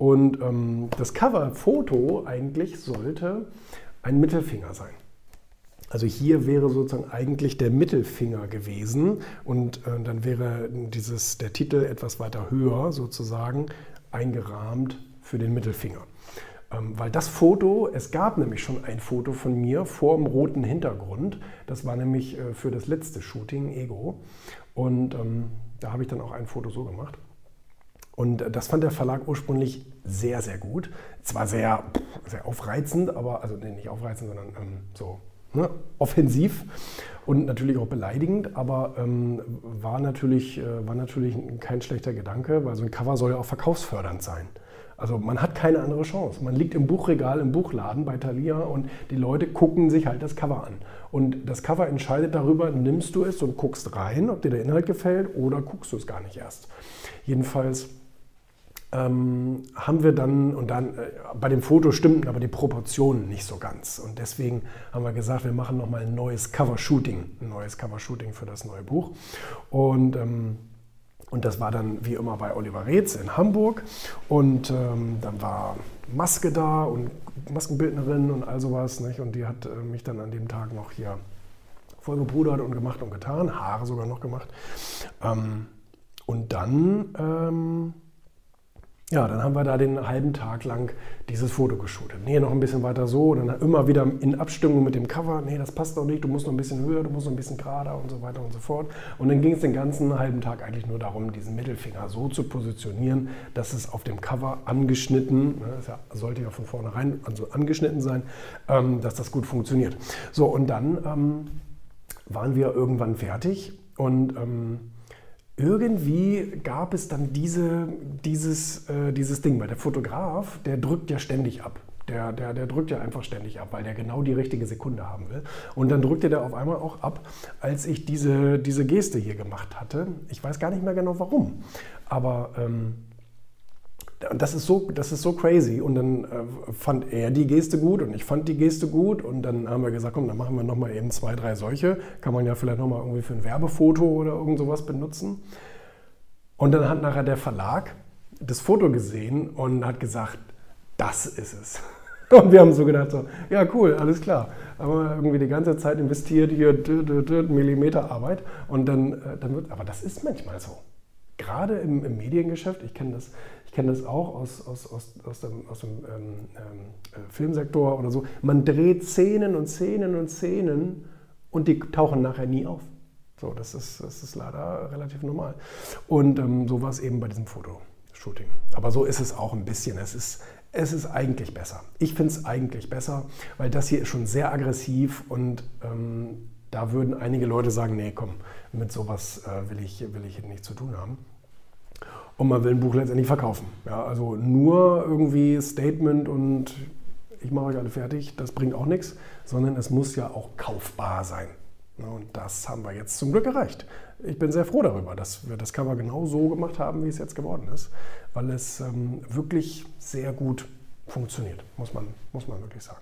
Und ähm, das Coverfoto eigentlich sollte ein Mittelfinger sein. Also hier wäre sozusagen eigentlich der Mittelfinger gewesen und äh, dann wäre dieses, der Titel etwas weiter höher sozusagen eingerahmt für den Mittelfinger. Ähm, weil das Foto, es gab nämlich schon ein Foto von mir vor dem roten Hintergrund. Das war nämlich äh, für das letzte Shooting, Ego. Und ähm, da habe ich dann auch ein Foto so gemacht. Und das fand der Verlag ursprünglich sehr, sehr gut. Zwar sehr, sehr aufreizend, aber, also nee, nicht aufreizend, sondern ähm, so ne, offensiv und natürlich auch beleidigend, aber ähm, war, natürlich, äh, war natürlich kein schlechter Gedanke, weil so ein Cover soll ja auch verkaufsfördernd sein. Also man hat keine andere Chance. Man liegt im Buchregal, im Buchladen bei Thalia und die Leute gucken sich halt das Cover an. Und das Cover entscheidet darüber, nimmst du es und guckst rein, ob dir der Inhalt gefällt oder guckst du es gar nicht erst. Jedenfalls ähm, haben wir dann, und dann äh, bei dem Foto stimmten aber die Proportionen nicht so ganz. Und deswegen haben wir gesagt, wir machen nochmal ein neues Cover-Shooting, ein neues Cover-Shooting für das neue Buch. Und, ähm, und das war dann wie immer bei Oliver Reetz in Hamburg. Und ähm, dann war Maske da und Maskenbildnerin und all sowas. Nicht? Und die hat äh, mich dann an dem Tag noch hier voll gepudert und gemacht und getan, Haare sogar noch gemacht. Ähm, und dann ähm, ja, dann haben wir da den halben Tag lang dieses Foto geshootet. Nee, noch ein bisschen weiter so. Dann immer wieder in Abstimmung mit dem Cover. Nee, das passt doch nicht. Du musst noch ein bisschen höher, du musst noch ein bisschen gerader und so weiter und so fort. Und dann ging es den ganzen halben Tag eigentlich nur darum, diesen Mittelfinger so zu positionieren, dass es auf dem Cover angeschnitten, ne, das sollte ja von vornherein also angeschnitten sein, ähm, dass das gut funktioniert. So, und dann ähm, waren wir irgendwann fertig und ähm, irgendwie gab es dann diese, dieses, äh, dieses Ding, weil der Fotograf, der drückt ja ständig ab. Der, der, der drückt ja einfach ständig ab, weil der genau die richtige Sekunde haben will. Und dann drückte der auf einmal auch ab, als ich diese, diese Geste hier gemacht hatte. Ich weiß gar nicht mehr genau warum. Aber ähm, das ist so, das ist so crazy. Und dann äh, fand er die Geste gut und ich fand die Geste gut. Und dann haben wir gesagt, komm, dann machen wir nochmal eben zwei, drei solche. Kann man ja vielleicht nochmal irgendwie für ein Werbefoto oder irgend sowas benutzen. Und dann hat nachher der Verlag das Foto gesehen und hat gesagt, das ist es. Und wir haben so gedacht, so, ja cool, alles klar. Haben wir irgendwie die ganze Zeit investiert, hier Millimeter Arbeit. Und dann, äh, dann wird, aber das ist manchmal so gerade im, im, Mediengeschäft, ich kenne das, kenn das auch aus, aus, aus, aus dem, aus dem ähm, ähm, äh, Filmsektor oder so, man dreht Szenen und Szenen und Szenen und die tauchen nachher nie auf. So, das ist, das ist leider relativ normal. Und ähm, so war es eben bei diesem Fotoshooting. Aber so ist es auch ein bisschen. Es ist, es ist eigentlich besser. Ich finde es eigentlich besser, weil das hier ist schon sehr aggressiv und ähm, da würden einige Leute sagen, nee, komm, mit sowas äh, will, ich, will ich nichts zu tun haben und man will ein Buch letztendlich verkaufen. Ja, also nur irgendwie Statement und ich mache euch alle fertig, das bringt auch nichts, sondern es muss ja auch kaufbar sein. Und das haben wir jetzt zum Glück erreicht. Ich bin sehr froh darüber, dass wir das Cover genau so gemacht haben, wie es jetzt geworden ist, weil es ähm, wirklich sehr gut funktioniert, muss man, muss man wirklich sagen.